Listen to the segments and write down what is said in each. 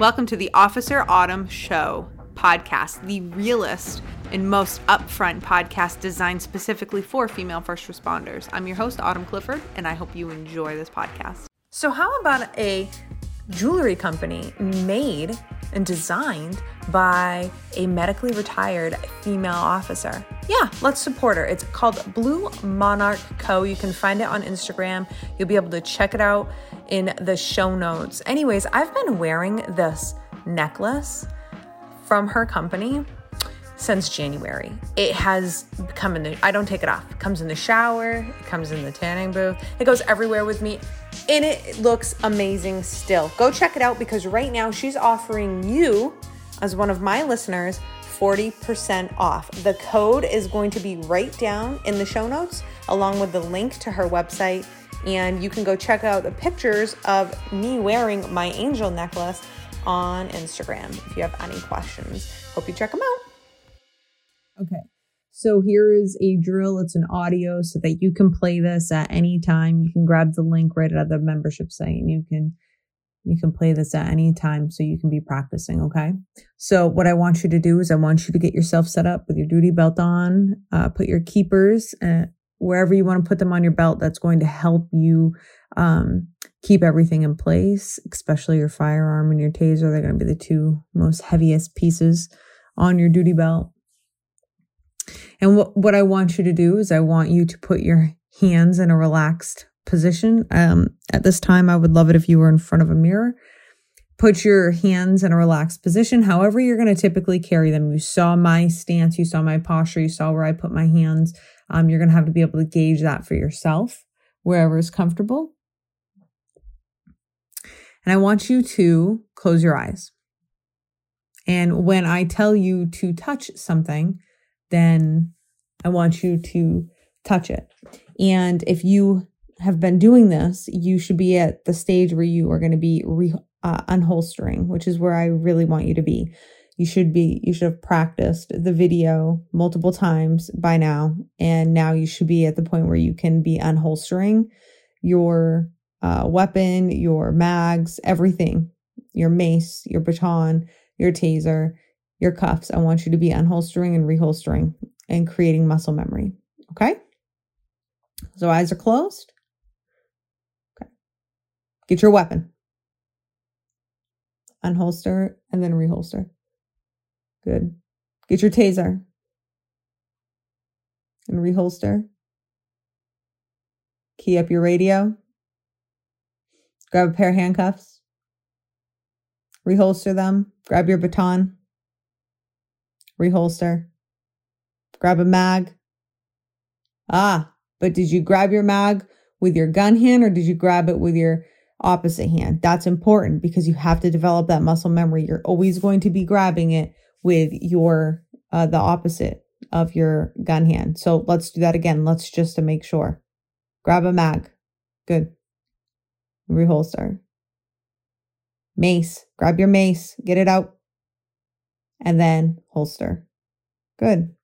Welcome to the Officer Autumn Show podcast, the realest and most upfront podcast designed specifically for female first responders. I'm your host, Autumn Clifford, and I hope you enjoy this podcast. So, how about a jewelry company made and designed by a medically retired female officer. Yeah, let's support her. It's called Blue Monarch Co. You can find it on Instagram. You'll be able to check it out in the show notes. Anyways, I've been wearing this necklace from her company since January. It has come in the I don't take it off. It comes in the shower, it comes in the tanning booth. It goes everywhere with me. And it looks amazing still. Go check it out because right now she's offering you as one of my listeners 40% off. The code is going to be right down in the show notes along with the link to her website and you can go check out the pictures of me wearing my angel necklace on Instagram if you have any questions. Hope you check them out. Okay. So here is a drill. It's an audio so that you can play this at any time. You can grab the link right out of the membership site and you can you can play this at any time so you can be practicing, okay? So what I want you to do is I want you to get yourself set up with your duty belt on, uh, put your keepers uh, wherever you want to put them on your belt. That's going to help you um, keep everything in place, especially your firearm and your taser. They're going to be the two most heaviest pieces on your duty belt. And what, what I want you to do is I want you to put your hands in a relaxed position. Um, at this time, I would love it if you were in front of a mirror. Put your hands in a relaxed position, however, you're going to typically carry them. You saw my stance, you saw my posture, you saw where I put my hands. Um, you're going to have to be able to gauge that for yourself wherever is comfortable. And I want you to close your eyes. And when I tell you to touch something, then I want you to touch it. And if you have been doing this, you should be at the stage where you are going to be re, uh, unholstering, which is where I really want you to be. You should be, you should have practiced the video multiple times by now. And now you should be at the point where you can be unholstering your uh, weapon, your mags, everything, your mace, your baton, your taser, your cuffs. I want you to be unholstering and reholstering and creating muscle memory. Okay? So eyes are closed. Okay. Get your weapon. Unholster and then reholster. Good. Get your taser and reholster. Key up your radio. Grab a pair of handcuffs. Reholster them. Grab your baton reholster, grab a mag. Ah, but did you grab your mag with your gun hand or did you grab it with your opposite hand? That's important because you have to develop that muscle memory. You're always going to be grabbing it with your uh, the opposite of your gun hand. So let's do that again. Let's just to make sure. Grab a mag. Good. Reholster. Mace. Grab your mace. Get it out and then holster. Good.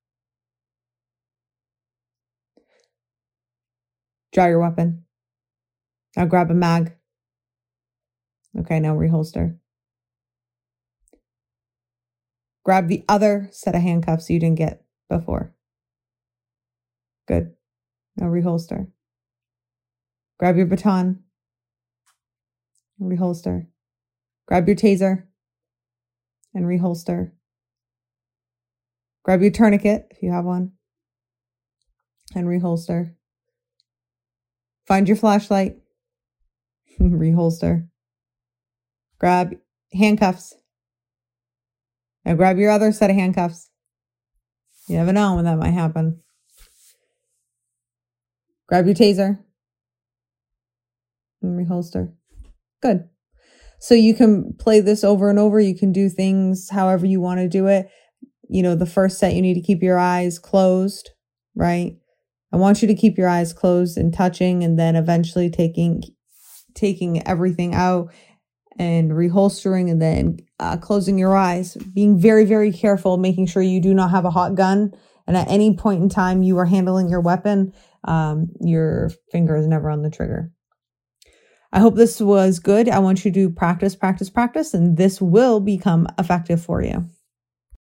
Draw your weapon. Now grab a mag. Okay, now reholster. Grab the other set of handcuffs you didn't get before. Good. Now reholster. Grab your baton. Reholster. Grab your taser and reholster. Grab your tourniquet if you have one and reholster. Find your flashlight, reholster. Grab handcuffs. Now grab your other set of handcuffs. You never know when that might happen. Grab your taser and reholster. Good. So you can play this over and over. You can do things however you want to do it you know, the first set, you need to keep your eyes closed, right? I want you to keep your eyes closed and touching and then eventually taking taking everything out and reholstering and then uh, closing your eyes being very very careful making sure you do not have a hot gun and at any point in time you are handling your weapon um, your finger is never on the trigger I hope this was good. I want you to practice, practice, practice, and this will become effective for you.